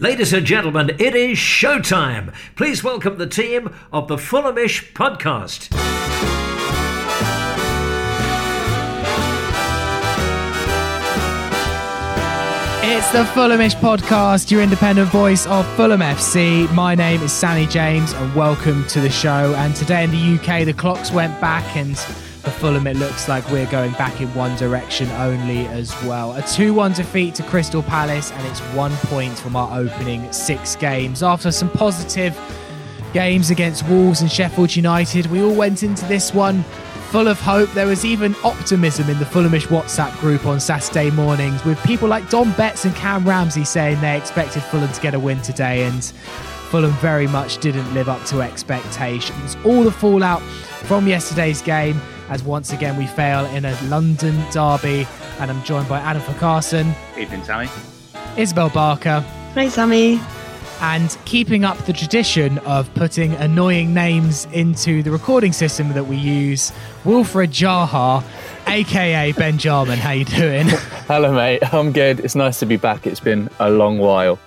Ladies and gentlemen, it is showtime. Please welcome the team of the Fulhamish podcast. It's the Fulhamish podcast, your independent voice of Fulham FC. My name is Sammy James, and welcome to the show. And today in the UK, the clocks went back, and for Fulham, it looks like we're going back in one direction only as well. A 2 1 defeat to Crystal Palace, and it's one point from our opening six games. After some positive games against Wolves and Sheffield United, we all went into this one full of hope. There was even optimism in the Fulhamish WhatsApp group on Saturday mornings with people like Don Betts and Cam Ramsey saying they expected Fulham to get a win today, and Fulham very much didn't live up to expectations. All the fallout from yesterday's game as once again we fail in a London derby. And I'm joined by Adam Carson, Evening, Sammy. Isabel Barker, Hi, Sammy. and keeping up the tradition of putting annoying names into the recording system that we use, Wilfred Zaha, aka Benjamin. How you doing? Hello, mate. I'm good. It's nice to be back. It's been a long while.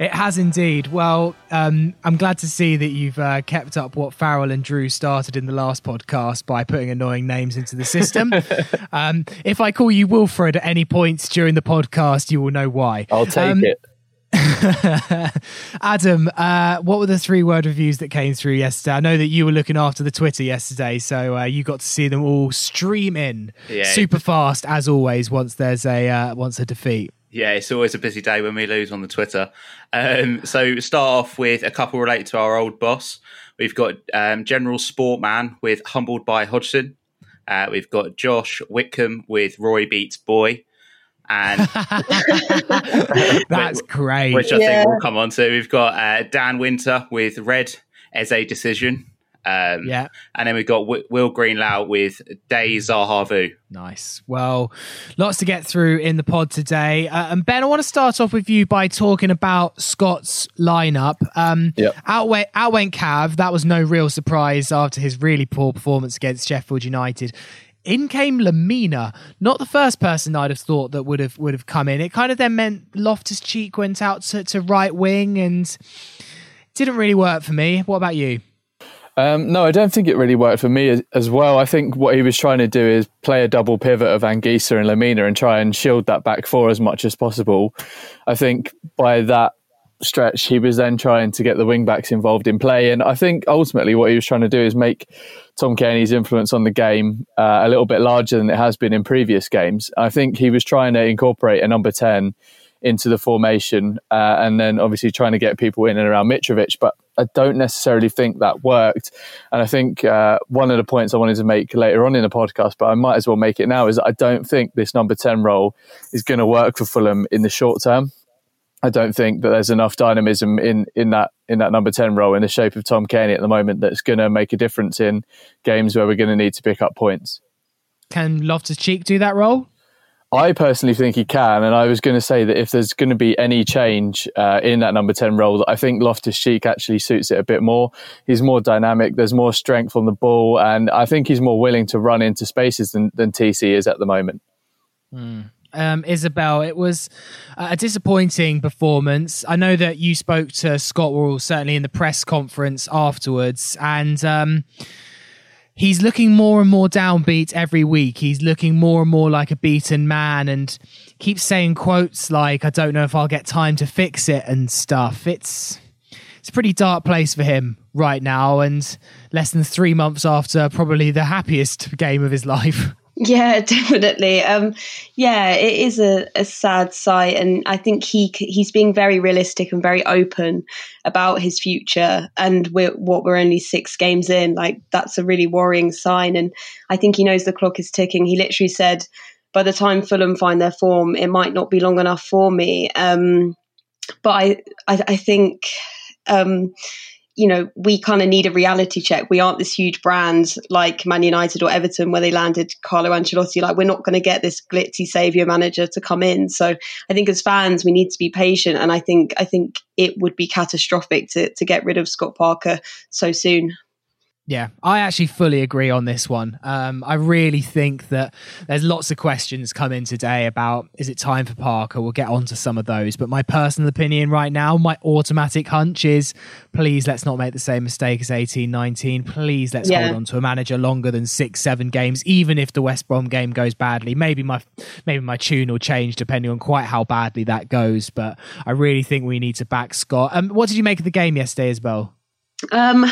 It has indeed. Well, um, I'm glad to see that you've uh, kept up what Farrell and Drew started in the last podcast by putting annoying names into the system. um, if I call you Wilfred at any points during the podcast, you will know why. I'll take Um, it. Adam, uh, what were the three word reviews that came through yesterday? I know that you were looking after the Twitter yesterday, so uh, you got to see them all stream in Yeah. super fast as always. Once there's a uh, once a defeat. Yeah, it's always a busy day when we lose on the Twitter. Um, so start off with a couple related to our old boss. We've got um, General Sportman with Humbled by Hodgson. Uh, we've got Josh Whitcomb with Roy Beats Boy. And That's great. which I Yeah. think we'll come on to. We've got uh, Dan Winter with Red as a decision. Um, yeah. And then we've got w- Will Greenlow with Day Zahavu. Nice. Well, lots to get through in the pod today. Uh, and Ben, I want to start off with you by talking about Scott's lineup. Um, Yep. out, went, out went Cav. That was no real surprise after his really poor performance against Sheffield United. In came Lemina, not the first person I'd have thought that would have would have come in. It kind of then meant Loftus Cheek went out to, to right wing and didn't really work for me. What about you? Um, no, I don't think it really worked for me as, as well. I think what he was trying to do is play a double pivot of Anguissa and Lemina and try and shield that back four as much as possible. I think by that stretch, he was then trying to get the wing backs involved in play. And I think ultimately what he was trying to do is make Tom Cairney's influence on the game uh, a little bit larger than it has been in previous games. I think he was trying to incorporate a number 10 into the formation uh, and then obviously trying to get people in and around Mitrovic. But I don't necessarily think that worked. And I think uh, one of the points I wanted to make later on in the podcast, but I might as well make it now, is that I don't think this number 10 role is going to work for Fulham in the short term. I don't think that there's enough dynamism in, in that in that number 10 role in the shape of Tom Cairney at the moment that's going to make a difference in games where we're going to need to pick up points. Can Loftus Cheek do that role? I personally think he can, and I was going to say that if there's going to be any change uh, in that number ten role, I think Loftus Cheek actually suits it a bit more. He's more dynamic. There's more strength on the ball, and I think he's more willing to run into spaces than, than TC is at the moment. um, Isabel, it was a disappointing performance. I know that you spoke to Scott Worrell certainly in the press conference afterwards, and um, he's looking more and more downbeat every week. He's looking more and more like a beaten man, and keeps saying quotes like, "I don't know if I'll get time to fix it" and stuff. It's it's a pretty dark place for him right now, and less than three months after probably the happiest game of his life. Yeah, definitely. Um, yeah, it is a, a sad sight, and I think he he's being very realistic and very open about his future. And we're what we're only six games in, like that's a really worrying sign. And I think he knows the clock is ticking. He literally said by the time Fulham find their form, it might not be long enough for me. Um, but I, I, I think. Um, you know, we kind of need a reality check. We aren't this huge brand like Man United or Everton where they landed Carlo Ancelotti. Like, we're not going to get this glitzy savior manager to come in. So I think as fans, we need to be patient. And I think, I think it would be catastrophic to, to get rid of Scott Parker so soon. Yeah, I actually fully agree on this one. Um, I really think that there's lots of questions come in today about is it time for Parker? We'll get onto some of those. But my personal opinion right now, my automatic hunch is please let's not make the same mistake as 18 19. Please let's yeah. hold on to a manager longer than six, seven games, even if the West Brom game goes badly. Maybe my maybe my tune will change depending on quite how badly that goes. But I really think we need to back Scott. Um, what did you make of the game yesterday, Isabel? Um,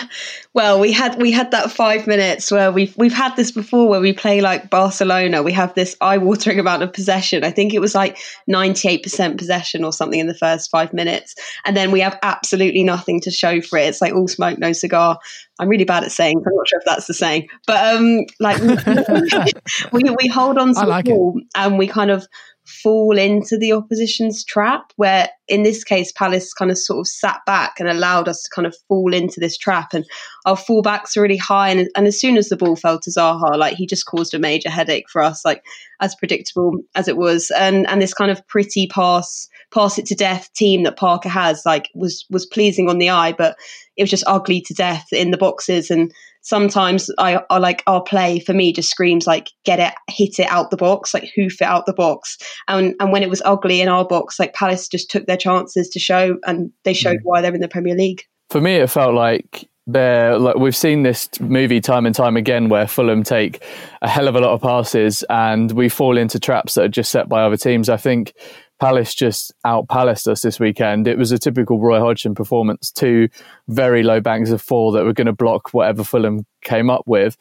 well, we had we had that five minutes where we've we've had this before where we play like Barcelona. We have this eye-watering amount of possession. I think it was like ninety-eight percent possession or something in the first five minutes, and then we have absolutely nothing to show for it. It's like all smoke, no cigar. I'm really bad at saying. I'm not sure if that's the saying, but um, like we we hold on to like the ball it. and we kind of fall into the opposition's trap where in this case palace kind of sort of sat back and allowed us to kind of fall into this trap. And our fullbacks are really high and, and as soon as the ball fell to zaha like he just caused a major headache for us like as predictable as it was. And and this kind of pretty pass pass it to death team that parker has like was was pleasing on the eye but it was just ugly to death in the boxes. And sometimes I, I like our play for me just screams like get it, hit it out the box, like hoof it out the box. And and when it was ugly in our box, like Palace just took their chances to show, and they showed mm. why they're in the Premier League. For me, it felt like they're like we've seen this movie time and time again where Fulham take a hell of a lot of passes and we fall into traps that are just set by other teams. I think Palace just out Palaced us this weekend. It was a typical Roy Hodgson performance, two very low banks of four that were going to block whatever Fulham came up with.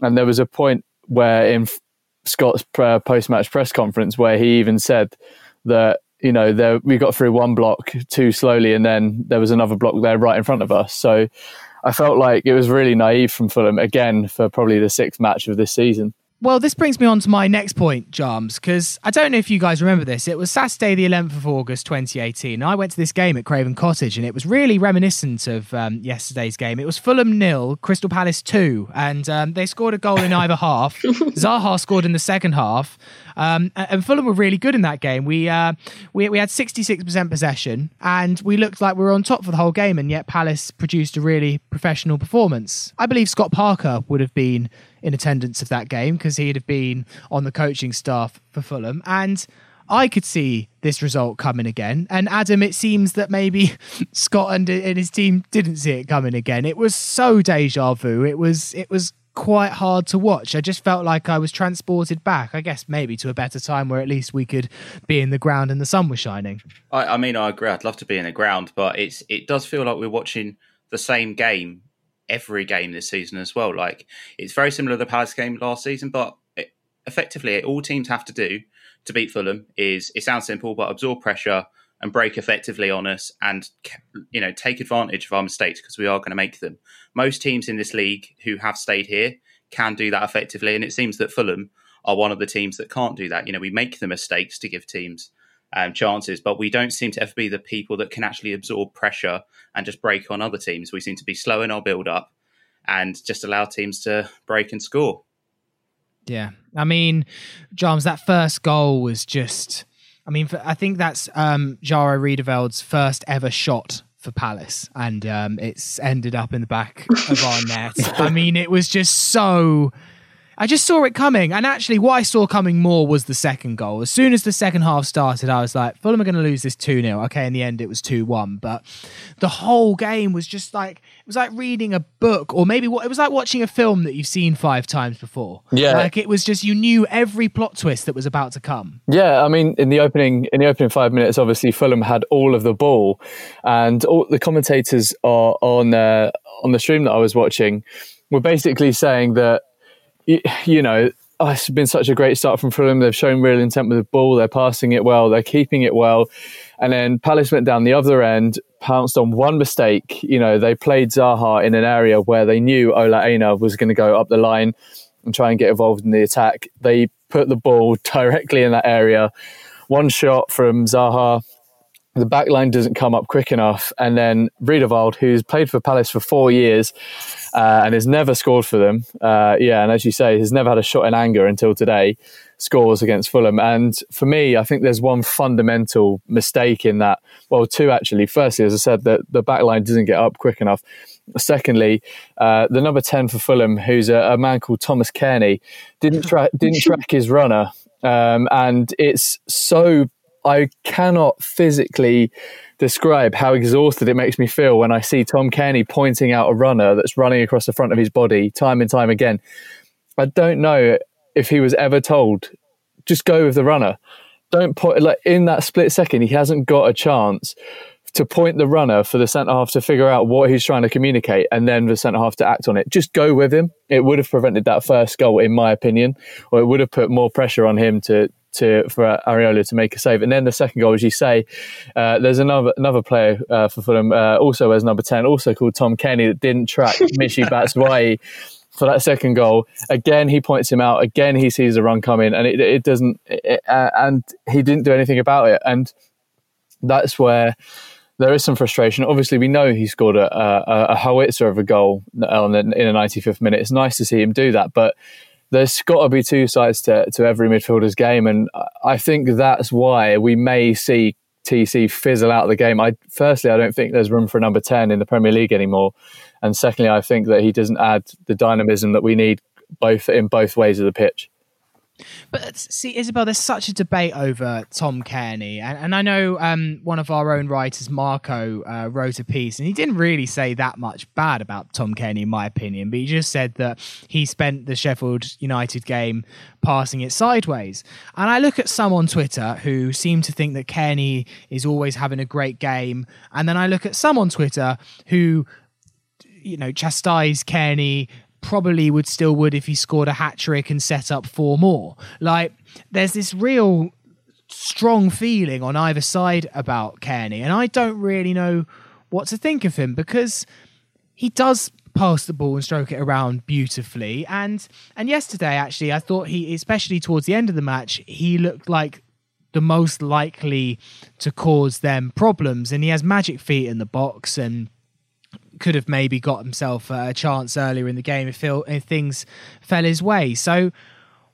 And there was a point where in Scott's uh, post match press conference where he even said that, you know, there, we got through one block too slowly and then there was another block there right in front of us. So I felt like it was really naive from Fulham again for probably the sixth match of this season. Well, this brings me on to my next point, Jarms, because I don't know if you guys remember this. It was Saturday, the 11th of August, 2018. I went to this game at Craven Cottage, and it was really reminiscent of um, yesterday's game. It was Fulham nil, Crystal Palace two, and um, they scored a goal in either half. Zaha scored in the second half, um, and Fulham were really good in that game. We uh, we we had 66% possession, and we looked like we were on top for the whole game, and yet Palace produced a really professional performance. I believe Scott Parker would have been in attendance of that game because he'd have been on the coaching staff for Fulham, and. I could see this result coming again. And Adam, it seems that maybe Scott and, and his team didn't see it coming again. It was so deja vu. It was it was quite hard to watch. I just felt like I was transported back, I guess maybe to a better time where at least we could be in the ground and the sun was shining. I, I mean, I agree. I'd love to be in the ground, but it's it does feel like we're watching the same game every game this season as well. Like it's very similar to the Palace game last season, but it, effectively, all teams have to do to beat Fulham is it sounds simple, but absorb pressure and break effectively on us and you know take advantage of our mistakes because we are going to make them. Most teams in this league who have stayed here can do that effectively, and it seems that Fulham are one of the teams that can't do that. You know, we make the mistakes to give teams um, chances, but we don't seem to ever be the people that can actually absorb pressure and just break on other teams. We seem to be slow in our build up and just allow teams to break and score. Yeah, I mean, Jarms, that first goal was just I mean, for, I think that's um, Jairo Riedewald's first ever shot for Palace, and um, it's ended up in the back of our net. I mean, it was just so I just saw it coming. And actually, what I saw coming more was the second goal. As soon as the second half started, I was like, Fulham are going to lose this 2 0. Okay, in the end, it was 2 1. But the whole game was just like, it was like reading a book, or maybe what it was like watching a film that you've seen five times before. Yeah. Like it was just, you knew every plot twist that was about to come. Yeah. I mean, in the opening, in the opening five minutes, obviously, Fulham had all of the ball. And all the commentators are on, uh, on the stream that I was watching were basically saying that you, you know, oh, it's been such a great start from Fulham. They've shown real intent with the ball. They're passing it well. They're keeping it well. And then Palace went down the other end, pounced on one mistake. You know, they played Zaha in an area where they knew Ola Aina was going to go up the line and try and get involved in the attack. They put the ball directly in that area. One shot from Zaha, the back line doesn't come up quick enough. And then Riedewald, who's played for Palace for four years uh, and has never scored for them, uh, yeah, and as you say, has never had a shot in anger until today, scores against Fulham. And for me, I think there's one fundamental mistake in that. Well, two actually. Firstly, as I said, that the back line doesn't get up quick enough. Secondly, uh, the number 10 for Fulham, who's a, a man called Thomas Cairney, didn't, tra- didn't track his runner. Um, and it's so I cannot physically describe how exhausted it makes me feel when I see Tom Cairney pointing out a runner that's running across the front of his body time and time again. I don't know if he was ever told, just go with the runner. Don't put like in that split second, he hasn't got a chance to point the runner for the centre half to figure out what he's trying to communicate and then the centre half to act on it. Just go with him. It would have prevented that first goal, in my opinion, or it would have put more pressure on him to to for Areola to make a save. And then the second goal, as you say, uh, there's another another player uh, for Fulham, uh, also as number ten, also called Tom Cairney, that didn't track Michy Batshuayi for that second goal. Again, he points him out. Again, he sees the run coming, and it, it doesn't. It, uh, and he didn't do anything about it. And that's where there is some frustration. Obviously, we know he scored a, a, a howitzer of a goal on in the 95th minute. It's nice to see him do that, but there's got to be two sides to, to every midfielder's game, and I think that's why we may see TC fizzle out of the game. I firstly, I don't think there's room for a number ten in the Premier League anymore, and secondly, I think that he doesn't add the dynamism that we need both in both ways of the pitch. But see, Isabel, there's such a debate over Tom Cairney, and, and I know um, one of our own writers, Marco, uh, wrote a piece, and he didn't really say that much bad about Tom Cairney, in my opinion, but he just said that he spent the Sheffield United game passing it sideways. And I look at some on Twitter who seem to think that Cairney is always having a great game, and then I look at some on Twitter who you know, chastise Cairney probably would still would if he scored a hat trick and set up four more. Like there's this real strong feeling on either side about Cairney, and I don't really know what to think of him because he does pass the ball and stroke it around beautifully. And and yesterday actually I thought he especially towards the end of the match, he looked like the most likely to cause them problems and he has magic feet in the box and could have maybe got himself a chance earlier in the game if, if things fell his way. So,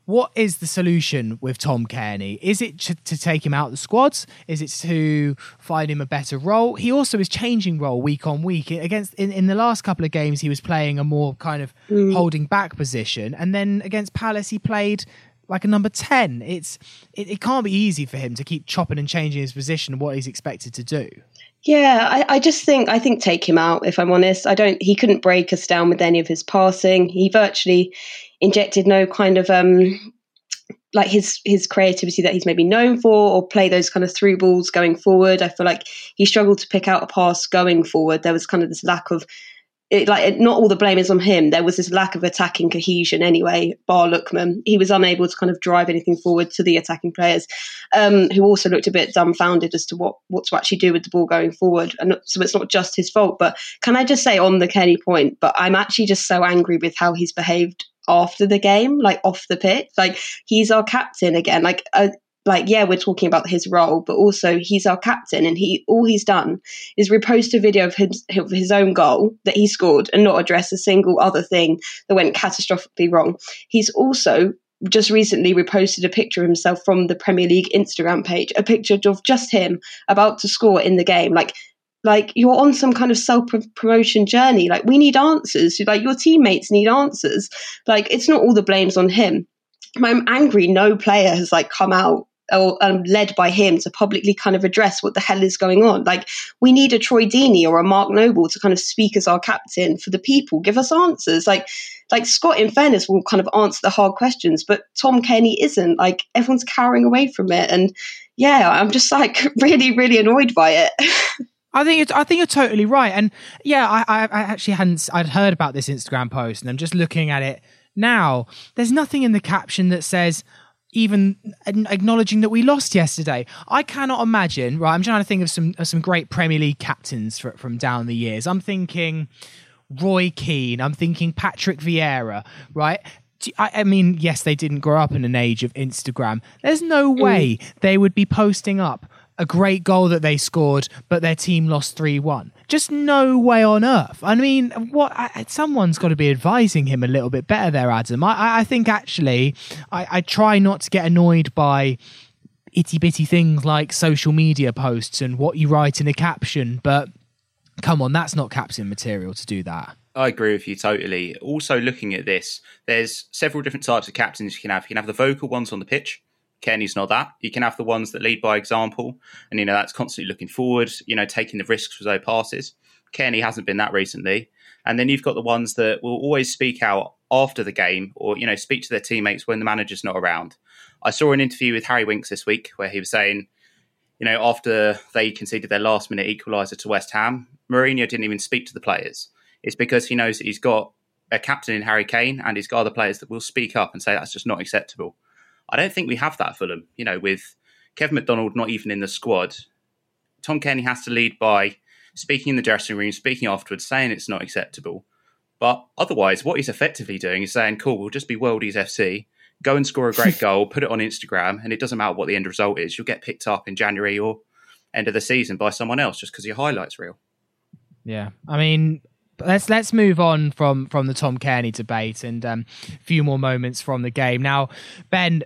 what is the solution with Tom Cairney? Is it to, to, take him out of the squads? Is it to find him a better role? He also is changing role week on week. Against in, in the last couple of games, he was playing a more kind of mm. holding back position, and then against Palace, he played like a number 10 it's it, it can't be easy for him to keep chopping and changing his position and what he's expected to do yeah, I, I, just think I think take him out. If I'm honest, I don't. He couldn't break us down with any of his passing. He virtually injected no kind of um like his his creativity that he's maybe known for, or play those kind of through balls going forward. I feel like he struggled to pick out a pass going forward. There was kind of this lack of it, like not all the blame is on him. There was this lack of attacking cohesion anyway. Bar Lookman, he was unable to kind of drive anything forward to the attacking players, um, who also looked a bit dumbfounded as to what what to actually do with the ball going forward. And so it's not just his fault. But can I just say on the Cairney point? But I'm actually just so angry with how he's behaved after the game, like off the pitch. Like he's our captain again. Like uh, like yeah we're talking about his role but also he's our captain and he all he's done is repost a video of his, of his own goal that he scored and not address a single other thing that went catastrophically wrong he's also just recently reposted a picture of himself from the Premier League Instagram page, a picture of just him about to score in the game. Like, like you're on some kind of self promotion journey. Like, we need answers. Like, your teammates need answers. Like, it's not all the blames on him. I'm angry. No player has like come out or um, led by him to publicly kind of address what the hell is going on. Like we need a Troy Deeney or a Mark Noble to kind of speak as our captain for the people, give us answers. Like like Scott, in fairness, will kind of answer the hard questions, but Tom Cairney isn't. Like everyone's cowering away from it, and yeah, I'm just like really, really annoyed by it. I think it's, I think you're totally right, and yeah, I, I, I actually hadn't I'd heard about this Instagram post, and I'm just looking at it now. There's nothing in the caption that says even acknowledging that we lost yesterday. I cannot imagine. Right, I'm trying to think of some of some great Premier League captains for, from down the years. I'm thinking Roy Keane. I'm thinking Patrick Vieira. Right, I, I mean, yes, they didn't grow up in an age of Instagram. There's no Mm. way they would be posting up a great goal that they scored, but their team lost 3 1. Just no way on earth. I mean, what? I, someone's got to be advising him a little bit better there, Adam. I, I- think actually, I, I try not to get annoyed by itty bitty things like social media posts and what you write in a caption, but come on, that's not captain material to do that. I agree with you totally. Also, looking at this, there's several different types of captains you can have. You can have the vocal ones on the pitch. Cairney's not that. You can have the ones that lead by example, and you know that's constantly looking forward. You know, taking the risks with those passes. Cairney hasn't been that recently. And then you've got the ones that will always speak out after the game, or you know, speak to their teammates when the manager's not around. I saw an interview with Harry Winks this week where he was saying, you know, after they conceded their last minute equaliser to West Ham, Mourinho didn't even speak to the players. It's because he knows that he's got a captain in Harry Kane and he's got other players that will speak up and say that's just not acceptable. I don't think we have that at Fulham. You know, with Kevin McDonald not even in the squad, Tom Cairney has to lead by speaking in the dressing room, speaking afterwards, saying it's not acceptable. But otherwise, what he's effectively doing is saying, cool, we'll just be Worldies FC, go and score a great goal, put it on Instagram, and it doesn't matter what the end result is. You'll get picked up in January or end of the season by someone else just because your highlights reel. Yeah, I mean, let's let's move on from from the Tom Cairney debate and um, a few more moments from the game. Now, Ben,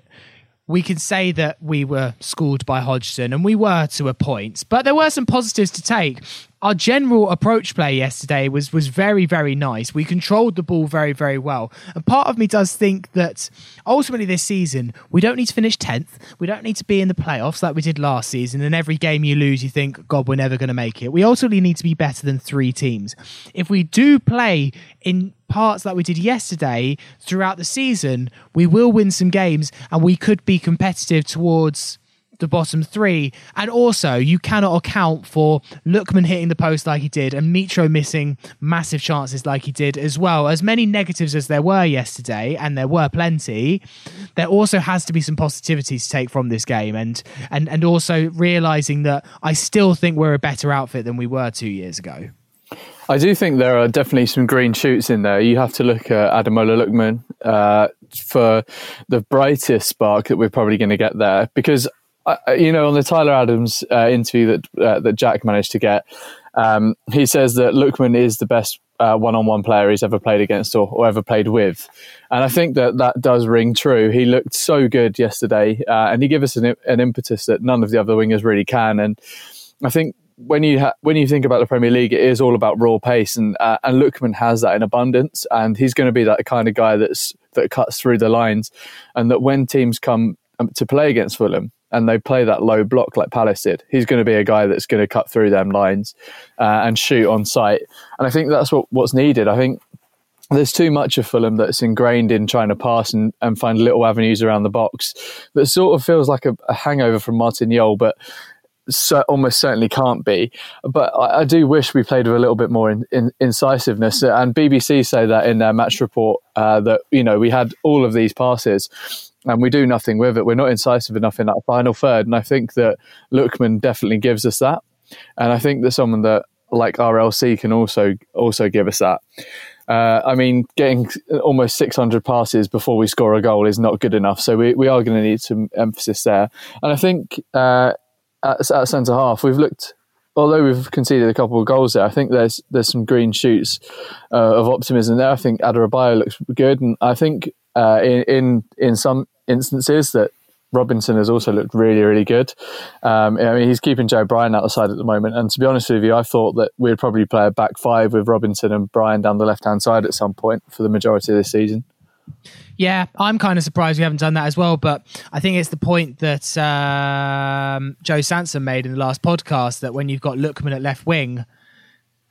we can say that we were schooled by Hodgson, and we were to a point, but there were some positives to take. Our general approach play yesterday was was very very nice. We controlled the ball very very well, and part of me does think that ultimately this season we don't need to finish tenth. We don't need to be in the playoffs like we did last season. And every game you lose, you think, God, we're never going to make it. We ultimately need to be better than three teams. If we do play in parts like we did yesterday throughout the season, we will win some games, and we could be competitive towards the bottom three. And also, you cannot account for Lookman hitting the post like he did and Mitro missing massive chances like he did as well. As many negatives as there were yesterday, and there were plenty, there also has to be some positivity to take from this game. And and and also realizing that I still think we're a better outfit than we were two years ago. I do think there are definitely some green shoots in there. You have to look at Ademola Lookman uh, for the brightest spark that we're probably going to get there. Because, uh, you know, on the Tyler Adams uh, interview that uh, that Jack managed to get, um, he says that Lookman is the best uh, one-on-one player he's ever played against or, or ever played with. And I think that that does ring true. He looked so good yesterday uh, and he gave us an, an impetus that none of the other wingers really can. And I think when you ha- when you think about the Premier League, it is all about raw pace, and uh, and Lookman has that in abundance, and he's going to be that kind of guy that's that cuts through the lines, and that when teams come um, to play against Fulham and they play that low block like Palace did, he's going to be a guy that's going to cut through them lines uh, and shoot on sight, and I think that's what what's needed. I think there's too much of Fulham that's ingrained in trying to pass and, and find little avenues around the box that sort of feels like a, a hangover from Martin Jol, but so, almost certainly can't be. But I, I, do wish we played with a little bit more in, in, incisiveness. And BBC say that in their match report uh, that you know we had all of these passes and we do nothing with it. We're not incisive enough in that final third. And I think that Lookman definitely gives us that. And I think that someone that like RLC can also also give us that. Uh, I mean, getting almost 600 passes before we score a goal is not good enough. So we, we are going to need some emphasis there. And I think uh, at, at centre half, we've looked. Although we've conceded a couple of goals there, I think there's there's some green shoots uh, of optimism there. I think Adarabioyo looks good, and I think uh, in, in in some instances that Robinson has also looked really really good. Um, I mean, he's keeping Joe Bryan out the side at the moment, and to be honest with you, I thought that we'd probably play a back five with Robinson and Bryan down the left hand side at some point for the majority of this season. Yeah, I'm kind of surprised we haven't done that as well. But I think it's the point that um, Joe Sanson made in the last podcast that when you've got Lookman at left wing,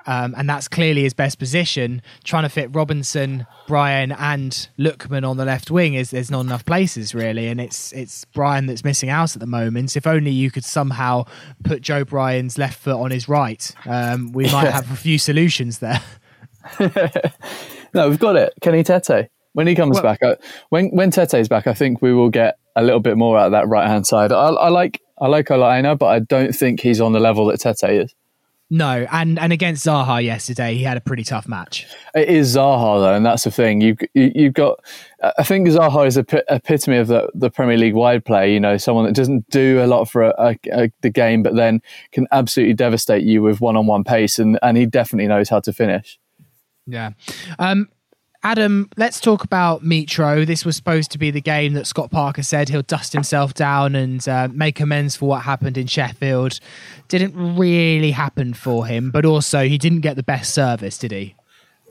um, and that's clearly his best position, trying to fit Robinson, Bryan, and Lookman on the left wing is there's not enough places really, and it's it's Bryan that's missing out at the moment. If only you could somehow put Joe Bryan's left foot on his right, um, we might have a few solutions there. no, we've got it. Kenny Tete when he comes well, back, I, when when Tete's back, I think we will get a little bit more out of that right hand side. I, I, like I like Ola Aina, but I don't think he's on the level that Tete is. No, and and against Zaha yesterday, he had a pretty tough match. It is Zaha though, and that's the thing. You you've got. I think Zaha is a epitome of the, the Premier League wide play. You know, someone that doesn't do a lot for a, a, a, the game, but then can absolutely devastate you with one on one pace, and and he definitely knows how to finish. Yeah. Um, Adam, let's talk about Mitro. This was supposed to be the game that Scott Parker said he'll dust himself down and uh, make amends for what happened in Sheffield. Didn't really happen for him, but also he didn't get the best service, did he?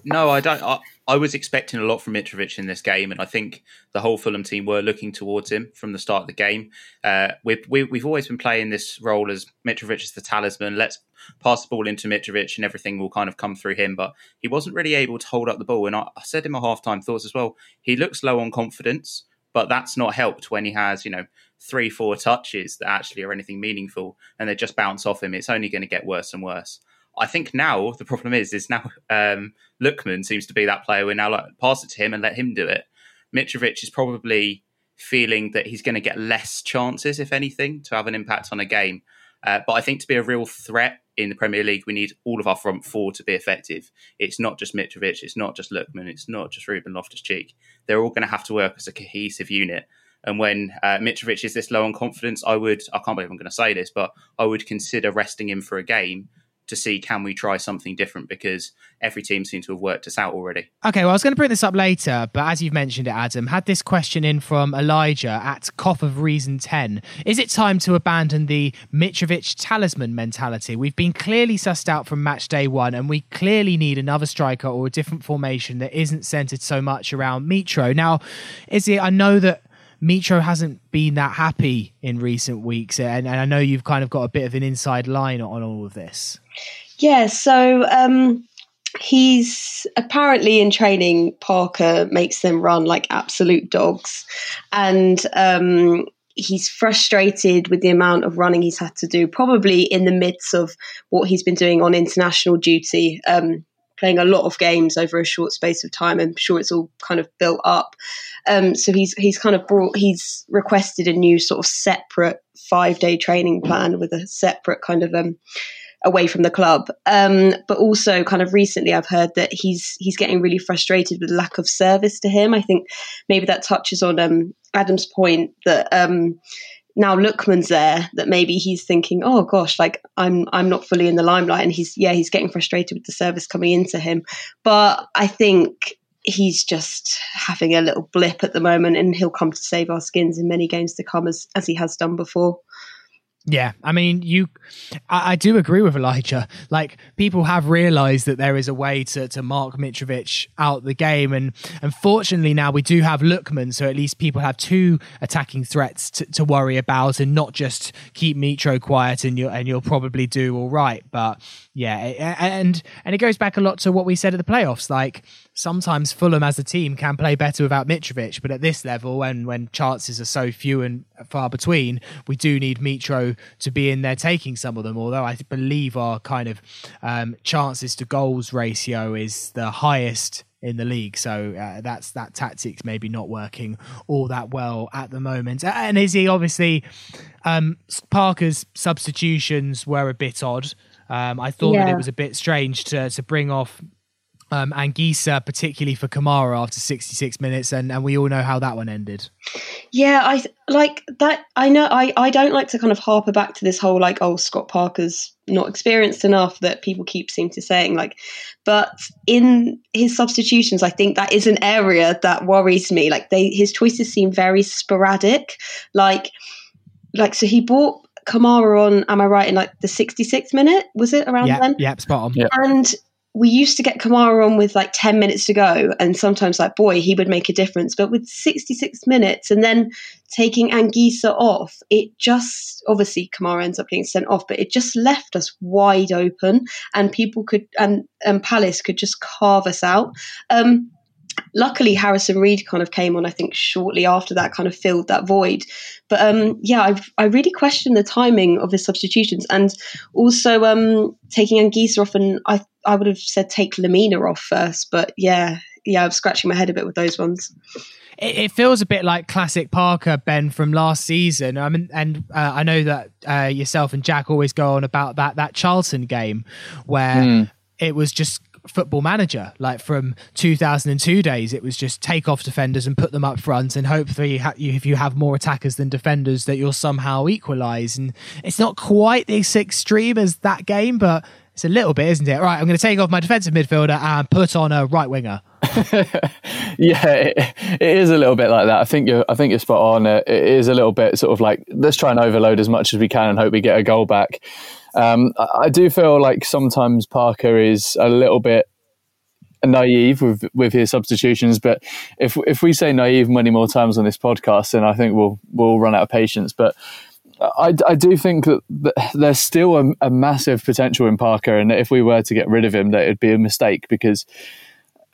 No, I don't. I, I was expecting a lot from Mitrovic in this game, and I think the whole Fulham team were looking towards him from the start of the game. Uh, we've, we, have always been playing this role as Mitrovic is the talisman. Let's pass the ball into Mitrovic, and everything will kind of come through him. But he wasn't really able to hold up the ball, and I, I said in my halftime thoughts as well. He looks low on confidence, but that's not helped when he has, you know, three, four touches that actually are anything meaningful, and they just bounce off him. It's only going to get worse and worse. I think now the problem is is now um, Lookman seems to be that player. We now like pass it to him and let him do it. Mitrovic is probably feeling that he's going to get less chances, if anything, to have an impact on a game. Uh, but I think to be a real threat in the Premier League, we need all of our front four to be effective. It's not just Mitrovic, it's not just Lookman, it's not just Ruben Loftus Cheek. They're all going to have to work as a cohesive unit. And when uh, Mitrovic is this low on confidence, I would, I can't believe I'm going to say this, but I would consider resting him for a game to see can we try something different because every team seems to have worked us out already. Okay, well, I was going to bring this up later, but as you've mentioned it, Adam, had this question in from Elijah at Cough of Reason 10. Is it time to abandon the Mitrovic talisman mentality? We've been clearly sussed out from match day one, and we clearly need another striker or a different formation that isn't centered so much around Mitro. Now, is it, I know that Mitro hasn't been that happy in recent weeks, and, and I know you've kind of got a bit of an inside line on all of this. Yeah, so um, he's apparently in training. Parker makes them run like absolute dogs, and um, he's frustrated with the amount of running he's had to do. Probably in the midst of what he's been doing on international duty. Um, playing a lot of games over a short space of time. I'm sure it's all kind of built up. Um, so he's he's kind of brought he's requested a new sort of separate five day training plan with a separate kind of um, away from the club. Um, but also, kind of recently, I've heard that he's he's getting really frustrated with lack of service to him. I think maybe that touches on um, Adam's point that um, now Lookman's there that maybe he's thinking, oh gosh, like I'm I'm not fully in the limelight, and he's yeah he's getting frustrated with the service coming into him. But I think he's just having a little blip at the moment, and he'll come to save our skins in many games to come as as he has done before. Yeah, I mean, you, I, I, do agree with Elijah. Like, people have realised that there is a way to, to mark Mitrovic out the game, and unfortunately now we do have Lookman, so at least people have two attacking threats to, to worry about, and not just keep Mitro quiet, and you and you'll probably do all right. But yeah, and and it goes back a lot to what we said at the playoffs. Like, sometimes Fulham as a team can play better without Mitrovic, but at this level, and when chances are so few and far between, we do need Mitro to be in there taking some of them. Although I believe our kind of um, chances to goals ratio is the highest in the league. So uh, that's that tactics maybe not working all that well at the moment. And is he obviously um, Parker's substitutions were a bit odd. Um, I thought yeah. that it was a bit strange to to bring off um, Anguissa, particularly for Kamara after 66 minutes, and, and we all know how that one ended. Yeah, I like that. I know I, I don't like to kind of harper back to this whole like, oh, Scott Parker's not experienced enough that people keep seem to saying like, but in his substitutions, I think that is an area that worries me. Like they, his choices seem very sporadic. Like, like so he bought Kamara on. Am I right in like the 66th minute? Was it around yep, then? Yep, spot on. Yep. And we used to get Kamara on with like 10 minutes to go, and sometimes, like, boy, he would make a difference. But with 66 minutes and then taking Anguissa off, it just obviously Kamara ends up getting sent off, but it just left us wide open, and people could, and, and Palace could just carve us out. Um, luckily Harrison Reed kind of came on, I think, shortly after that, kind of filled that void. But um, yeah, I, I really question the timing of his substitutions and also um, taking Anguissa off. And I, I would have said take Lemina off first, but yeah, yeah, I'm scratching my head a bit with those ones. It, it, feels a bit like classic Parker Ben from last season. I mean, and uh, I know that uh, yourself and Jack always go on about that that Charlton game where mm. it was just football manager like from 2002 days it was just take off defenders and put them up front and hopefully if you have more attackers than defenders that you'll somehow equalize and it's not quite this extreme as that game but it's a little bit isn't it right i'm going to take off my defensive midfielder and put on a right winger yeah, it, it is a little bit like that. I think you're, I think you're spot on. It, it is a little bit sort of like let's try and overload as much as we can and hope we get a goal back. Um, I, I do feel like sometimes Parker is a little bit naive with with his substitutions. But if if we say naive many more times on this podcast, then I think we'll we'll run out of patience. But I, I do think that there's still a, a, massive potential in Parker, and if we were to get rid of him, that it'd be a mistake because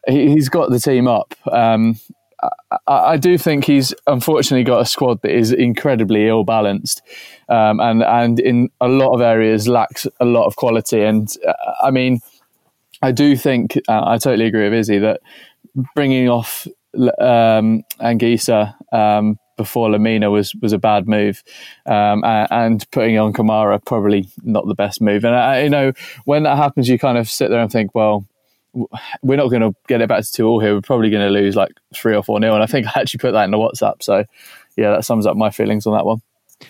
he, has got the team up. Um, I, I, do think he's unfortunately got a squad that is incredibly ill balanced, um, and and in a lot of areas lacks a lot of quality. And uh, I mean, I do think uh, I totally agree with Izzy that bringing off um, Anguissa um, before Lemina was was a bad move, um, and putting on Kamara probably not the best move. And I, you know when that happens, you kind of sit there and think, well, we're not going to get it back to two all here. We're probably going to lose like three or four nil. And I think I actually put that in the WhatsApp. So yeah, that sums up my feelings on that one.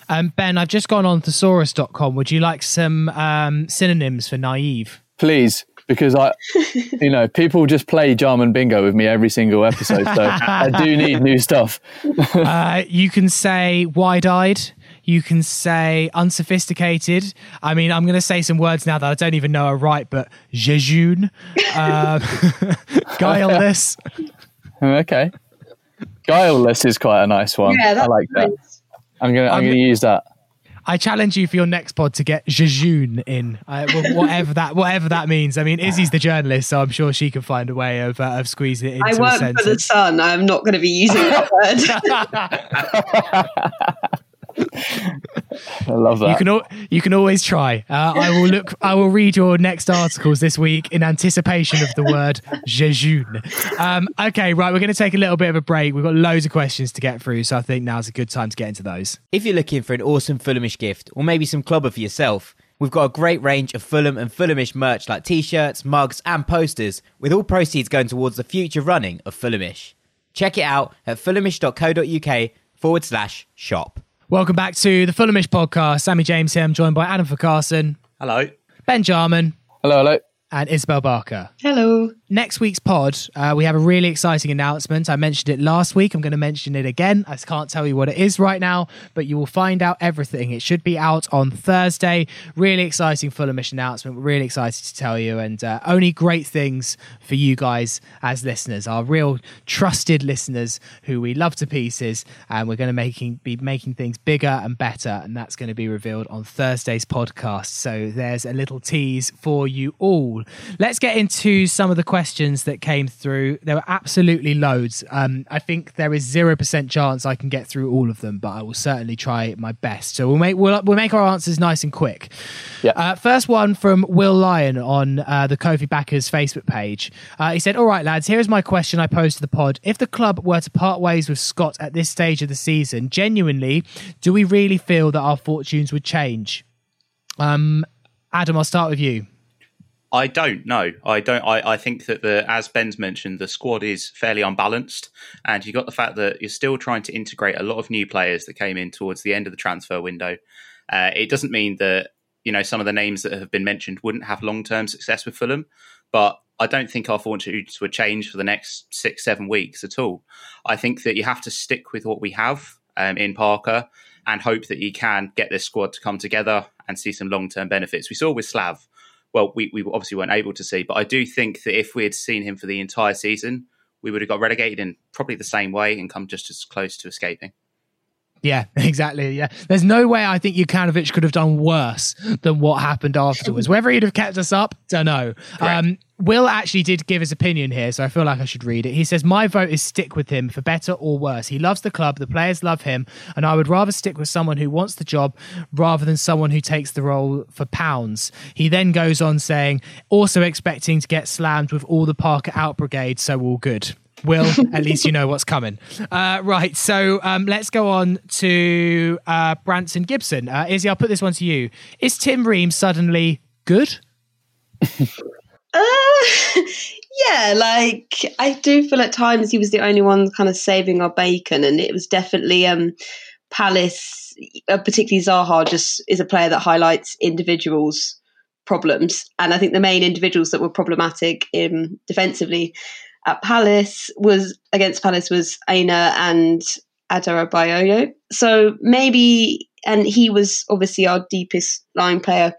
Um, ben, I've just gone on thesaurus.com. Would you like some um, synonyms for naive? Please, because I, you know, people just play Jarman bingo with me every single episode. So I do need new stuff. uh, you can say wide eyed. You can say unsophisticated. I mean, I'm going to say some words now that I don't even know are right, but jejune, uh, guileless. okay, guileless is quite a nice one. Yeah, I like that. Nice. I'm gonna I'm, I'm gonna use that. I challenge you for your next pod to get jejune in, uh, whatever that whatever that means. I mean, Izzy's the journalist, so I'm sure she can find a way of uh, of squeezing it into I work for the Sun. I'm not going to be using that word. I love that. You can you can always try. Uh, I will look. I will read your next articles this week in anticipation of the word jejune. Um, okay, right. We're going to take a little bit of a break. We've got loads of questions to get through, so I think now's a good time to get into those. If you're looking for an awesome Fulhamish gift, or maybe some clobber for yourself. We've got a great range of Fulham and Fulhamish merch like t shirts, mugs, and posters, with all proceeds going towards the future running of Fulhamish. Check it out at fulhamish.co.uk forward slash shop. Welcome back to the Fulhamish podcast. Sammy James here. I'm joined by Adam Carson. Hello. Ben Jarman. Hello, hello and Isabel Barker. Hello. Next week's pod, uh, we have a really exciting announcement. I mentioned it last week. I'm going to mention it again. I can't tell you what it is right now, but you will find out everything. It should be out on Thursday. Really exciting Fulhamish announcement. We're really excited to tell you, and uh, only great things for you guys as listeners, our real trusted listeners who we love to pieces. And we're going to making be making things bigger and better, and that's going to be revealed on Thursday's podcast. So there's a little tease for you all. Let's get into some of the questions that came through. There were absolutely loads. Um, I think there is zero percent chance I can get through all of them, but I will certainly try my best. So we'll make we'll, we'll make our answers nice and quick. Yeah. Uh, first one from Will Lyon on uh, the Kofi Backers Facebook page. Uh, he said, "All right, lads, here is my question I posed to the pod. If the club were to part ways with Scott at this stage of the season, genuinely, do we really feel that our fortunes would change?" Um, Adam, I'll start with you. I don't know. I don't. I, I think that the as Ben's mentioned, the squad is fairly unbalanced, and you got the fact that you're still trying to integrate a lot of new players that came in towards the end of the transfer window. Uh, it doesn't mean that you know some of the names that have been mentioned wouldn't have long term success with Fulham, but I don't think our fortunes would change for the next six seven weeks at all. I think that you have to stick with what we have um, in Parker and hope that you can get this squad to come together and see some long term benefits. We saw with Slav well, we, we obviously weren't able to see, but I do think that if we had seen him for the entire season, we would have got relegated in probably the same way and come just as close to escaping. Yeah, exactly. Yeah, there's no way I think Jokanovic could have done worse than what happened afterwards. Whether he'd have kept us up, don't know. Um, Will actually did give his opinion here, so I feel like I should read it. He says, My vote is stick with him for better or worse. He loves the club, the players love him, and I would rather stick with someone who wants the job rather than someone who takes the role for pounds. He then goes on saying, also expecting to get slammed with all the Parker out brigade, so all good. Will, at least you know what's coming. Uh, right, so um, let's go on to uh, Branson Gibson. Uh, Izzy, I'll put this one to you. Is Tim Ream suddenly good? Uh, yeah, like I do feel at times he was the only one kind of saving our bacon, and it was definitely um, Palace, uh, particularly Zaha, just is a player that highlights individuals' problems, and I think the main individuals that were problematic in defensively at Palace was against Palace was Aina and Adarabioyo. So maybe, and he was obviously our deepest line player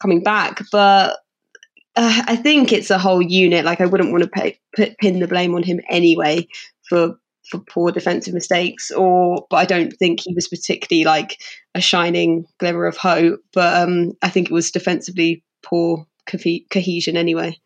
coming back, but uh, I think it's a whole unit. Like I wouldn't want to pay, put, pin the blame on him anyway for for poor defensive mistakes, or but I don't think he was particularly like a shining glimmer of hope. But um, I think it was defensively poor co- cohesion anyway.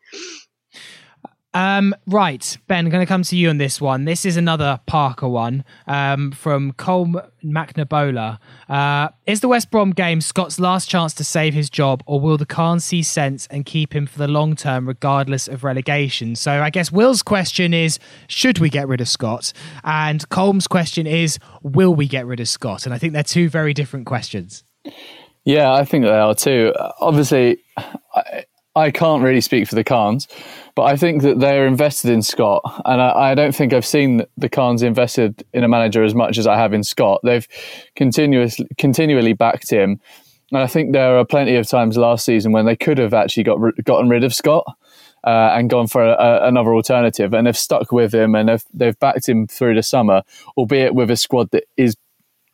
Um, right, Ben, going to come to you on this one. This is another Parker one um, from Cole McNabola. Uh, is the West Brom game Scott's last chance to save his job, or will the Khan see sense and keep him for the long term, regardless of relegation? So I guess Will's question is, should we get rid of Scott? And Colm's question is, will we get rid of Scott? And I think they're two very different questions. Yeah, I think they are too. Obviously, I, I can't really speak for the Khans, but I think that they're invested in Scott, and I, I, don't think I've seen the Khans invested in a manager as much as I have in Scott. They've continuously continually backed him, and I think there are plenty of times last season when they could have actually got gotten rid of Scott. Uh, and gone for a, a, another alternative, and they've stuck with him, and they've, they've backed him through the summer, albeit with a squad that is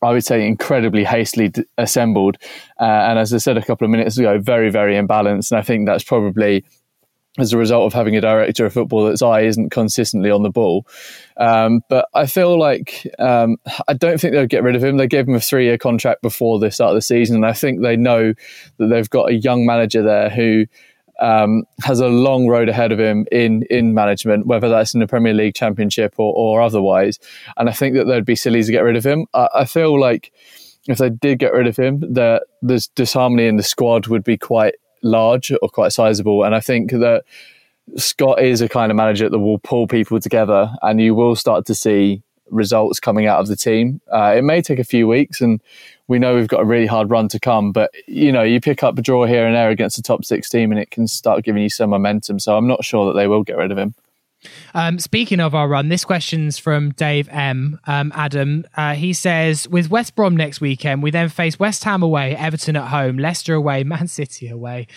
I would say incredibly hastily d- assembled. Uh, and as I said a couple of minutes ago, very, very imbalanced. And I think that's probably as a result of having a director of football that's eye isn't consistently on the ball. Um, but I feel like um, I don't think they'll get rid of him. They gave him a three year contract before the start of the season. And I think they know that they've got a young manager there who um, has a long road ahead of him in in management, whether that's in the Premier League, Championship, or, or otherwise. And I think that they'd be silly to get rid of him. I, I feel like if they did get rid of him, that the disharmony in the squad would be quite large or quite sizable. And I think that Scott is a kind of manager that will pull people together, and you will start to see results coming out of the team. Uh, it may take a few weeks, and we know we've got a really hard run to come. But you know, you pick up a draw here and there against the top six team, and it can start giving you some momentum. So I'm not sure that they will get rid of him. Um, speaking of our run, this question's from Dave M. Um, Adam, uh, he says, with West Brom next weekend, we then face West Ham away, Everton at home, Leicester away, Man City away,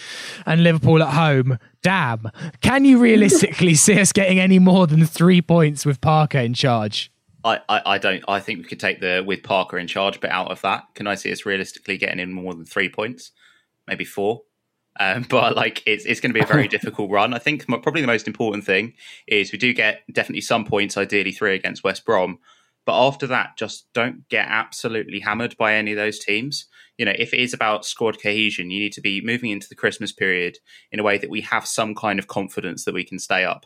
and Liverpool at home. Damn. Can you realistically see us getting any more than three points with Parker in charge? I, I, I, don't. I think we could take the with Parker in charge bit out of that. Can I see us realistically getting in more than three points, maybe four? Um, but like it's it's going to be a very difficult run. I think probably the most important thing is we do get definitely some points, ideally three against West Brom. But after that, just don't get absolutely hammered by any of those teams. You know, if it is about squad cohesion, you need to be moving into the Christmas period in a way that we have some kind of confidence that we can stay up.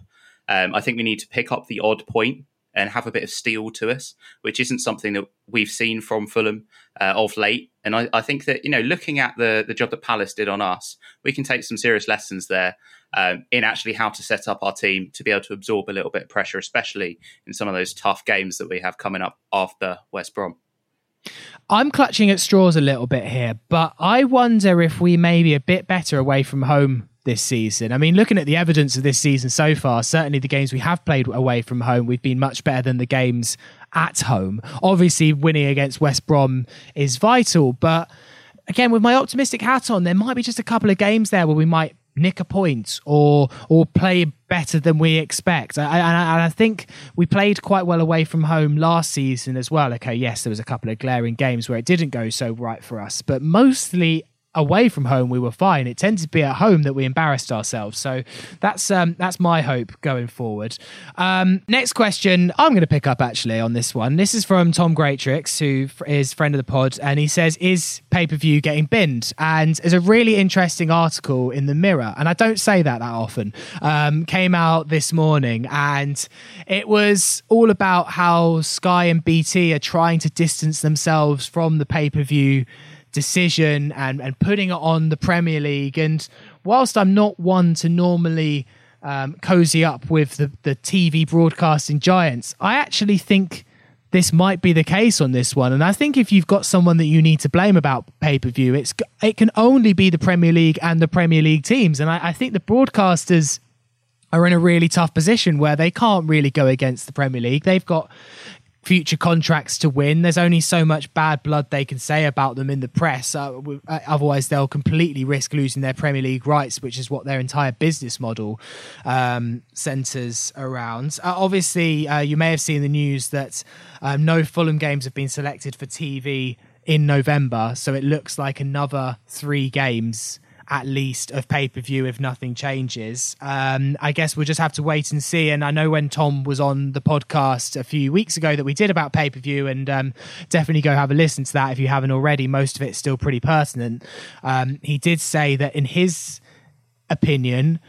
Um, I think we need to pick up the odd point and have a bit of steel to us, which isn't something that we've seen from Fulham uh, of late. And I, I, think that you know, looking at the the job that Palace did on us, we can take some serious lessons there um, in actually how to set up our team to be able to absorb a little bit of pressure, especially in some of those tough games that we have coming up after West Brom. I'm clutching at straws a little bit here, but I wonder if we may be a bit better away from home this season. I mean, looking at the evidence of this season so far, certainly the games we have played away from home, we've been much better than the games at home. Obviously, winning against West Brom is vital, but again, with my optimistic hat on, there might be just a couple of games there where we might nick a point or or play better than we expect. And I, I, think we played quite well away from home last season as well. Okay, yes, there was a couple of glaring games where it didn't go so right for us, but mostly away from home we were fine. It tended to be at home that we embarrassed ourselves. So that's um, that's my hope going forward. Um, next question, I'm going to pick up actually on this one. This is from Tom Greatrix, who is friend of the pod, and he says, "Is pay per view getting binned?" And there's a really interesting article in the Mirror, and I don't say that that often. Um, came out this morning, and it was all about how Sky and BT are trying to distance themselves from the pay per view decision and, and putting it on the Premier League. And whilst I'm not one to normally um, cozy up with the, the TV broadcasting giants. I actually think this might be the case on this one. And I think if you've got someone that you need to blame about pay per view, it's it can only be the Premier League and the Premier League teams. And I, I think the broadcasters are in a really tough position where they can't really go against the Premier League. They've got future contracts to win. There's only so much bad blood they can say about them in the press. Uh, uh, otherwise, they'll completely risk losing their Premier League rights, which is what their entire business model um, centres around. Uh, obviously, uh, you may have seen the news that um, no Fulham games have been selected for TV in November. So it looks like another three games at least of pay per view if nothing changes. Um, I guess we'll just have to wait and see. And I know when Tom was on the podcast a few weeks ago that we did about pay per view, and um, definitely go have a listen to that if you haven't already. Most of it's still pretty pertinent. Um, he did say that in his opinion,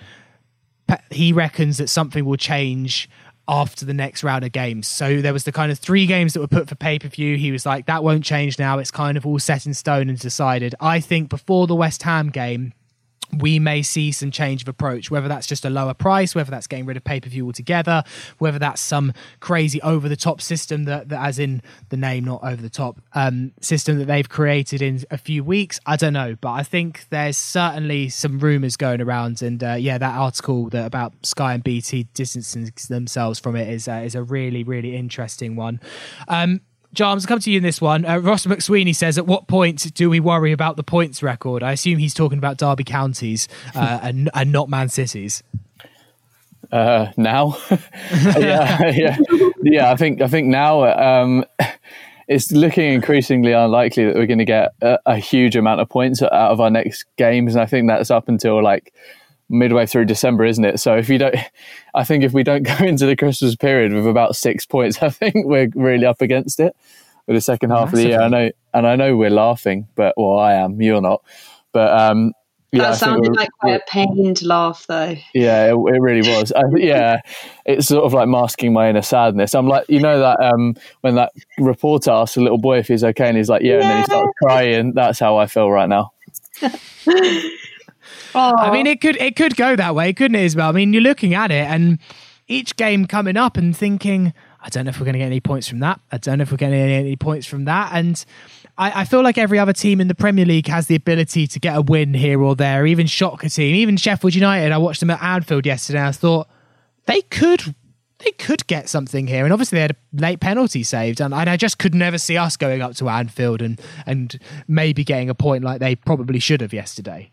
he reckons that something will change after the next round of games. So there was the kind of three games that were put for pay per view. He was like, that won't change now. It's kind of all set in stone and decided. I think before the West Ham game, we may see some change of approach, whether that's just a lower price, whether that's getting rid of pay per view altogether, whether that's some crazy over the top system that, that, as in the name, not over the top, um, system that they've created in a few weeks. I don't know, but I think there's certainly some rumors going around. And uh, yeah, that article that about Sky and BT distancing themselves from it is, uh, is a really, really interesting one. Um, Jarms, come to you in this one. Uh, Ross McSweeney says, "At what point do we worry about the points record?" I assume he's talking about Derby counties uh, and, and not Man Cities. Uh, now, yeah, yeah, yeah. I think I think now um, it's looking increasingly unlikely that we're going to get a, a, huge amount of points out of our next games, and I think that's up until like midway through December, isn't it? So if you don't, I think if we don't go into the Christmas period with about six points, I think we're really up against it for the second half Massively. of the year. I know, and I know we're laughing, but well, I am. You're not, but um, yeah, that sounded like quite a pained laugh, though. Yeah, it, it really was. I, yeah, it's sort of like masking my inner sadness. I'm like, you know that um, when that reporter asks a little boy if he's okay, and he's like, yeah, yeah. and then he starts crying. That's how I feel right now. I mean, it could it could go that way, couldn't it, Isabel? I mean, you're looking at it, and each game coming up and thinking, I don't know if we're going to get any points from that. I don't know if we're going to get any points from that. And I, I, feel like every other team in the Premier League has the ability to get a win here or there. Even Shocker team, even Sheffield United. I watched them at Anfield yesterday. I thought they could. They could get something here, and obviously they had a late penalty saved, and, and I just could never see us going up to Anfield and and maybe getting a point like they probably should have yesterday.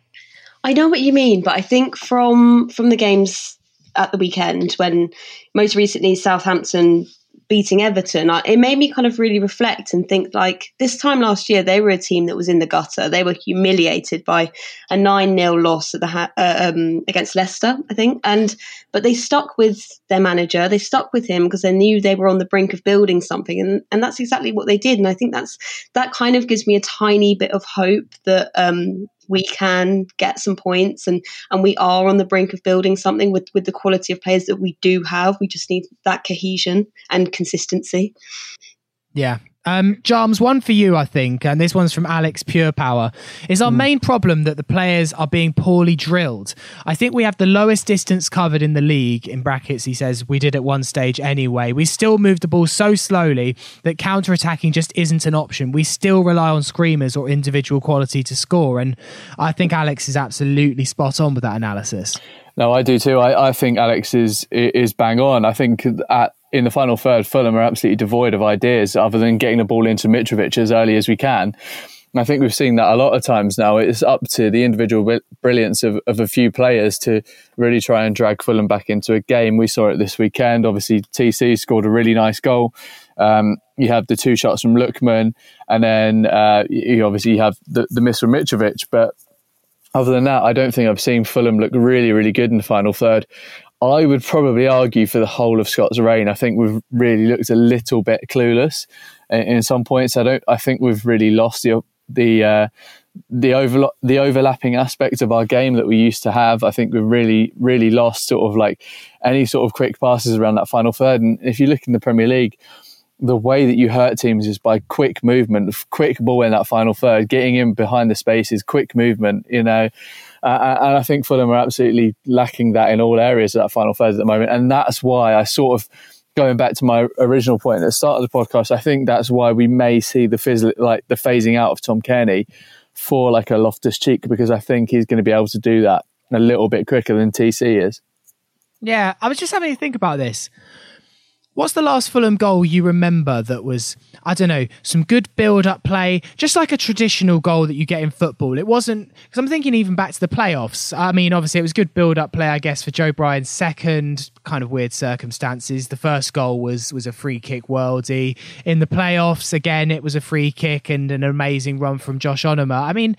I know what you mean, but I think from from the games at the weekend when most recently Southampton beating Everton, it made me kind of really reflect and think like this time last year, they were a team that was in the gutter. They were humiliated by a 9 0 loss at the ha- uh, um, against Leicester, I think. And But they stuck with their manager. They stuck with him because they knew they were on the brink of building something. And, and that's exactly what they did. And I think that's that kind of gives me a tiny bit of hope that um, we can get some points and and we are on the brink of building something with with the quality of players that we do have. We just need that cohesion and consistency. Yeah um, Jarms, one for you, I think, and this one's from Alex Pure Power. Is our mm. main problem that the players are being poorly drilled? I think we have the lowest distance covered in the league. In brackets, he says we did at one stage anyway. We still move the ball so slowly that counter attacking just isn't an option. We still rely on screamers or individual quality to score, and I think Alex is absolutely spot on with that analysis. No, I do too. I, I think Alex is is bang on. I think at in the final third, Fulham are absolutely devoid of ideas other than getting the ball into Mitrovic as early as we can. And I think we've seen that a lot of times now. It's up to the individual brilliance of, of a few players to really try and drag Fulham back into a game. We saw it this weekend. Obviously, TC scored a really nice goal. Um, you have the two shots from Lookman, and then uh, you obviously have the, the miss from Mitrovic. But other than that, I don't think I've seen Fulham look really, really good in the final third. I would probably argue for the whole of Scott's reign. I think we've really looked a little bit clueless in, in some points. I don't. I think we've really lost the the uh, the over the overlapping aspect of our game that we used to have. I think we've really really lost sort of like any sort of quick passes around that final third. And if you look in the Premier League, the way that you hurt teams is by quick movement, quick ball in that final third, getting in behind the spaces, quick movement. You know, Uh, and I think Fulham are absolutely lacking that in all areas of that final third at the moment. And that's why I sort of going back to my original point at the start of the podcast, I think that's why we may see the fizz, like the phasing out of Tom Cairney for like a Loftus Cheek because I think he's going to be able to do that a little bit quicker than TC is. Yeah, I was just having to think about this. What's the last Fulham goal you remember that was, I don't know, some good build up play, just like a traditional goal that you get in football? It wasn't, because I'm thinking even back to the playoffs. I mean, obviously, it was good build up play, I guess, for Joe Bryan's second, kind of weird circumstances. The first goal was was a free kick worldy. In the playoffs, again, it was a free kick and an amazing run from Josh Onomah. I mean,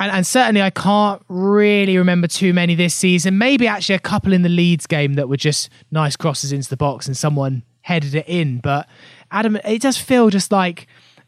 and, and, certainly I can't really remember too many this season. Maybe actually a couple in the Leeds game that were just nice crosses into the box and someone headed it in. But Adam, it does feel just like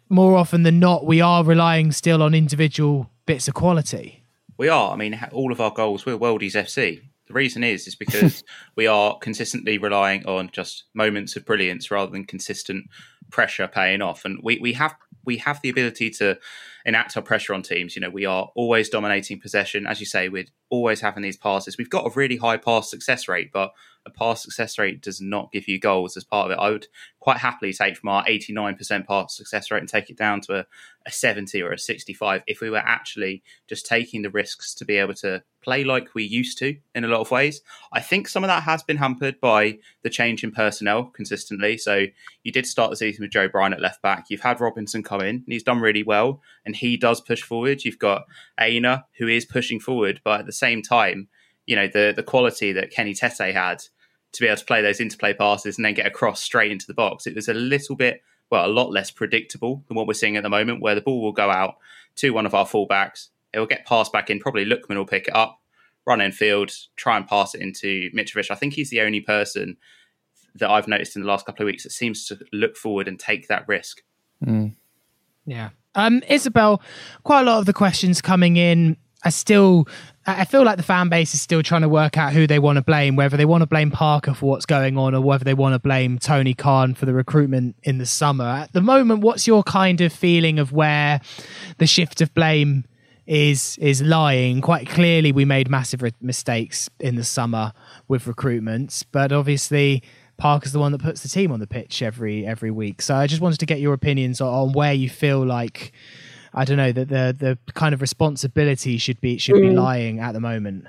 more often than not we are relying still on individual bits of quality. We are. I mean, all of our goals we're Worldies FC. The reason is is because we are consistently relying on just moments of brilliance rather than consistent pressure paying off. And we, we have we have the ability to enact our pressure on teams. You know, we are always dominating possession. As you say, we're always having these passes. We've got a really high pass success rate, but a pass success rate does not give you goals as part of it. I would quite happily take from our 89% pass success rate and take it down to a, a 70 or a 65 if we were actually just taking the risks to be able to play like we used to in a lot of ways. I think some of that has been hampered by the change in personnel consistently. So you did start the season with Joe Bryan at left back. You've had Robinson come in and he's done really well and he does push forward. You've got Aina who is pushing forward, but at the same time, you know the the quality that Kenny Tete had to be able to play those interplay passes and then get across straight into the box. It was a little bit, well, a lot less predictable than what we're seeing at the moment, where the ball will go out to one of our fullbacks. It will get passed back in. Probably Lookman will pick it up, run in field, try and pass it into Mitrovic. I think he's the only person that I've noticed in the last couple of weeks that seems to look forward and take that risk. Mm. Yeah. Um, Isabel, quite a lot of the questions coming in are still I feel like the fan base is still trying to work out who they want to blame, whether they want to blame Parker for what's going on or whether they want to blame Tony Khan for the recruitment in the summer. At the moment, what's your kind of feeling of where the shift of blame is is lying? Quite clearly, we made massive re- mistakes in the summer with recruitments, but obviously Parker's the one that puts the team on the pitch every every week. So I just wanted to get your opinions on, on where you feel like I don't know that the the kind of responsibility should be should be mm. lying at the moment.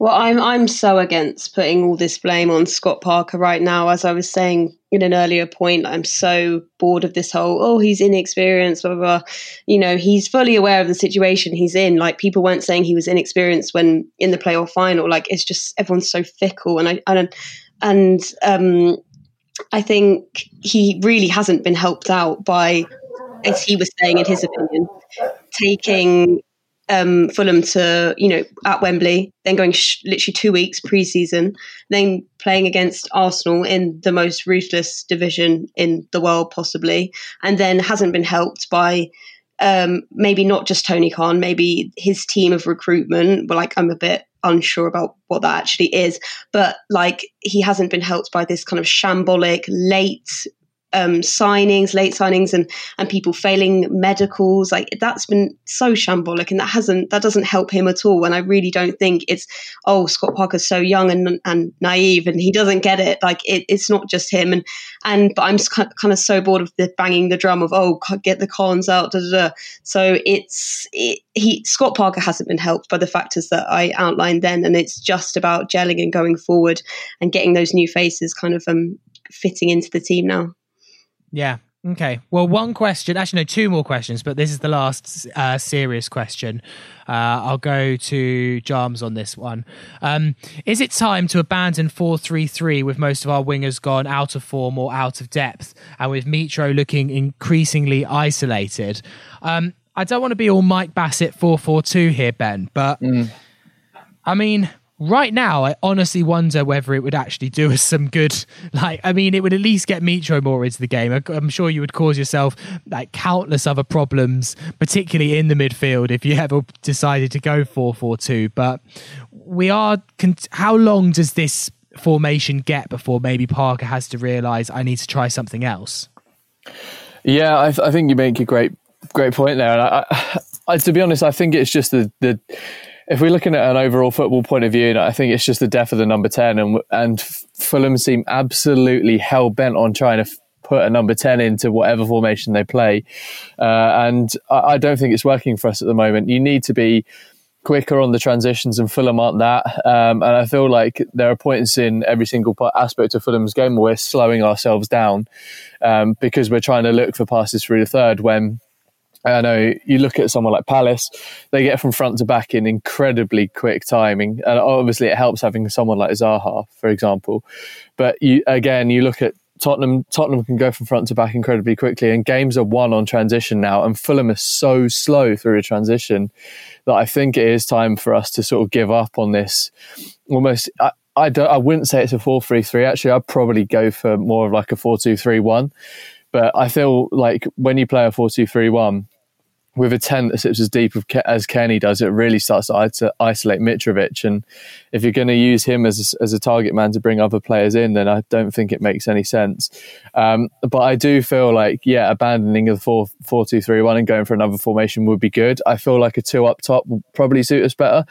Well, I'm I'm so against putting all this blame on Scott Parker right now. As I was saying in an earlier point, I'm so bored of this whole oh he's inexperienced, blah blah. blah. You know, he's fully aware of the situation he's in. Like people weren't saying he was inexperienced when in the playoff final. Like it's just everyone's so fickle, and I and and um, I think he really hasn't been helped out by as he was saying in his opinion, taking um, Fulham to, you know, at Wembley, then going sh- literally two weeks pre-season, then playing against Arsenal in the most ruthless division in the world, possibly, and then hasn't been helped by um, maybe not just Tony Khan, maybe his team of recruitment. But like, I'm a bit unsure about what that actually is, but like, he hasn't been helped by this kind of shambolic late um, signings, late signings, and and people failing medicals. Like that's been so shambolic, and that hasn't that doesn't help him at all. And I really don't think it's oh Scott Parker's so young and and naive, and he doesn't get it. Like it, it's not just him. And and but I'm kind of so bored of the banging the drum of oh get the Khans out. Da, da, da. So it's it, he Scott Parker hasn't been helped by the factors that I outlined then, and it's just about gelling and going forward and getting those new faces kind of um fitting into the team now. Yeah. Okay. Well, one question, actually, no, two more questions, but this is the last uh, serious question. Uh, I'll go to Jarms on this one. Um, is it time to abandon 4 3 3 with most of our wingers gone out of form or out of depth and with Mitro looking increasingly isolated? Um, I don't want to be all Mike Bassett 4 4 2 here, Ben, but mm. I mean, right now, I honestly wonder whether it would actually do us some good. Like, I mean, it would at least get Mitro more into the game. I'm sure you would cause yourself like countless other problems, particularly in the midfield, if you ever decided to go 4 4 2. But we are. How long does this formation get before maybe Parker has to realise I need to try something else? Yeah, I, I think you make a great, great point there. And I, I, to be honest, I think it's just the the if we're looking at an overall football point of view, I think it's just the death of the number ten, and and Fulham seem absolutely hell bent on trying to put a number 10 into whatever formation they play. Uh, and I, I, don't think it's working for us at the moment. You need to be quicker on the transitions, and Fulham aren't that. Um, and I feel like there are points in every single aspect of Fulham's game where we're slowing ourselves down um, because we're trying to look for passes through the third when. I know you look at someone like Palace, they get from front to back in incredibly quick timing. And obviously, it helps having someone like Zaha, for example. But you, again, you look at Tottenham Tottenham can go from front to back incredibly quickly, and games are won on transition now. And Fulham is so slow through a transition that I think it is time for us to sort of give up on this. Almost, I, I. I wouldn't say it's a four three three. Actually, I'd probably go for more of like a four two three one. But I feel like when you play a four two three one, with a 10 that sits as deep as Kenny does, it really starts to isolate Mitrovic. And if you're going to use him as a, as a target man to bring other players in, then I don't think it makes any sense. Um, but I do feel like, yeah, abandoning the 4 4 2 3 1 and going for another formation would be good. I feel like a two up top will probably suit us better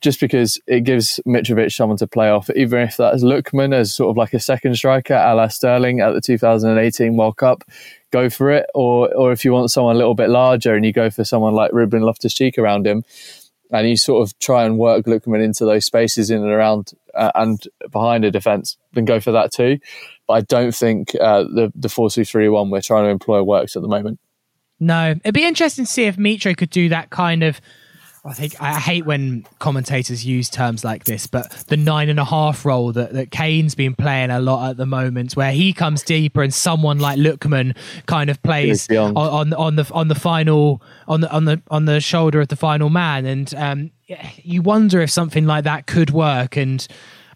just because it gives Mitrovic someone to play off, even if that's Lookman as sort of like a second striker, a la Sterling at the 2018 World Cup go for it, or or if you want someone a little bit larger and you go for someone like Ruben Loftus Cheek around him, and you sort of try and work Lookman into those spaces in and around uh, and behind a defence, then go for that too. But I don't think uh, the the four two three one we're trying to employ works at the moment. No, it'd be interesting to see if Mitro could do that kind of I think I hate when commentators use terms like this, but the nine and a half role that, that Kane's been playing a lot at the moment, where he comes deeper and someone like Lookman kind of plays on, on, on the on the final on the on the on the shoulder of the final man, and um, you wonder if something like that could work. And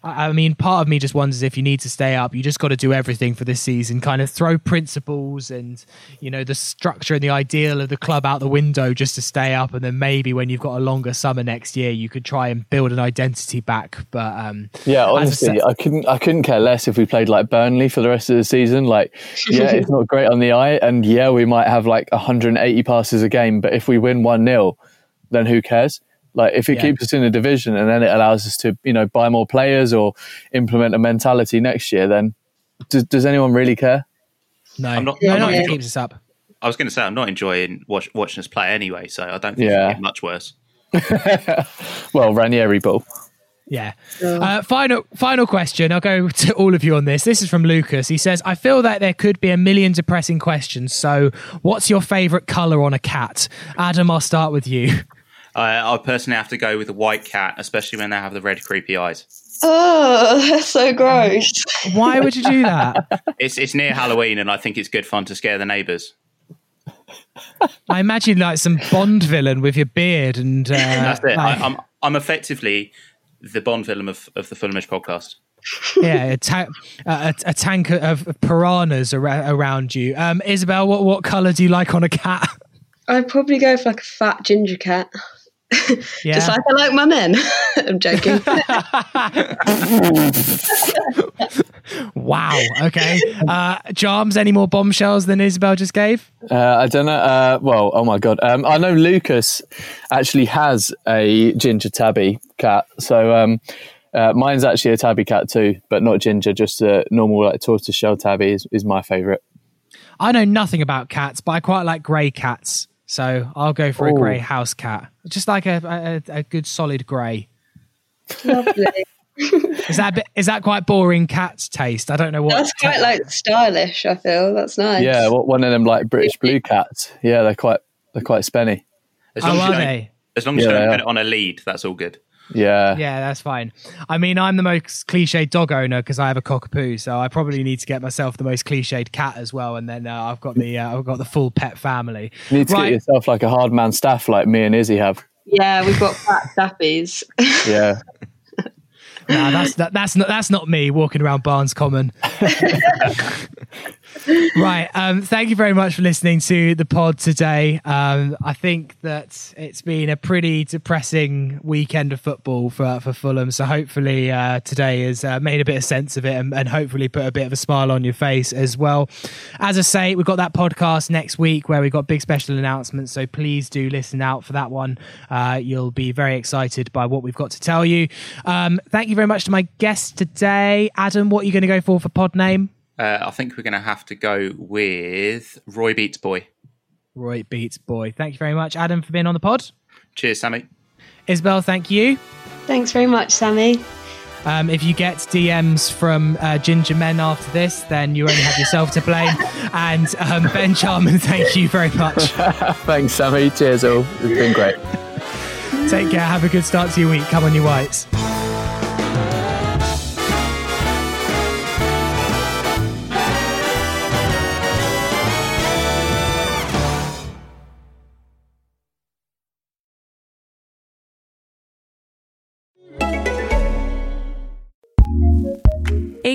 I mean, part of me just wonders if you need to stay up, you just got to do everything for this season, kind of throw principles and, you know, the structure and the ideal of the club out the window just to stay up. And then maybe when you've got a longer summer next year, you could try and build an identity back. But, um, yeah, honestly, I, I couldn't, I couldn't care less if we played like Burnley for the rest of the season. Like, yeah, it's not great on the eye. And yeah, we might have like 180 passes a game, but if we win 1 0, then who cares? Like if it yeah. keeps us in a division and then it allows us to, you know, buy more players or implement a mentality next year, then does, does anyone really care? No, I'm not. Yeah, I'm not it keeps us up. I was going to say I'm not enjoying watch, watching us play anyway, so I don't think yeah. it's much worse. well, Ranieri ball. Yeah. Uh, final final question. I'll go to all of you on this. This is from Lucas. He says, "I feel that there could be a million depressing questions. So, what's your favourite colour on a cat?" Adam, I'll start with you. I personally have to go with a white cat, especially when they have the red creepy eyes. Oh, that's so gross. Why would you do that? It's it's near Halloween, and I think it's good fun to scare the neighbours. I imagine like some Bond villain with your beard and. Uh, That's it. Like, I, am I'm, I'm effectively the Bond villain of, of the Fulhamish podcast. yeah, a, ta- a, a, tank of piranhas ar- around you. Um, Isabel, what what colour do you like on a cat? I'd probably go for like a fat ginger cat. Yeah. Just like I like my men. I'm joking. wow. Okay. Uh, Jarms, any more bombshells than Isabel just gave? Uh, I don't know. Uh, well, oh my God. Um, I know Lucas actually has a ginger tabby cat. So um, uh, mine's actually a tabby cat too, but not ginger, just a normal like tortoise shell tabby is, is my favourite. I know nothing about cats, but I quite like grey cats. So I'll go for Ooh. a grey house cat, just like a, a, a good solid grey. Lovely. is that bit, is that quite boring cat taste? I don't know what. That's quite like stylish. I feel that's nice. Yeah, one of them like British blue cats. Yeah, they're quite they're quite spenny. As long oh, as are they? As long as yeah, you don't put it on a lead, that's all good. Yeah. Yeah, that's fine. I mean, I'm the most cliched dog owner because I have a cockapoo, so I probably need to get myself the most cliched cat as well, and then uh, I've got the uh, I've got the full pet family. You need to right. get yourself like a hard man staff like me and Izzy have. Yeah, we've got fat staffies. yeah. nah, that's that, that's not that's not me walking around Barnes Common. right. Um, thank you very much for listening to the pod today. Um, I think that it's been a pretty depressing weekend of football for for Fulham. So hopefully uh, today has uh, made a bit of sense of it and, and, hopefully put a bit of a smile on your face as well. As I say, we've got that podcast next week where we've got big special announcements. So please do listen out for that one. Uh, you'll be very excited by what we've got to tell you. Um, thank you very much to my guest today, Adam. What are you going to go for for pod name? Uh, I think we're going to have to go with Roy Beats Boy. Roy Beats Boy. Thank you very much, Adam, for being on the pod. Cheers, Sammy. Isabel, thank you. Thanks very much, Sammy. Um, if you get DMs from uh, Ginger Men after this, then you only have yourself to blame. and um, Ben Charman, thank you very much. Thanks, Sammy. Cheers, all. It's been great. Take care. Have a good start to your week. Come on, you whites.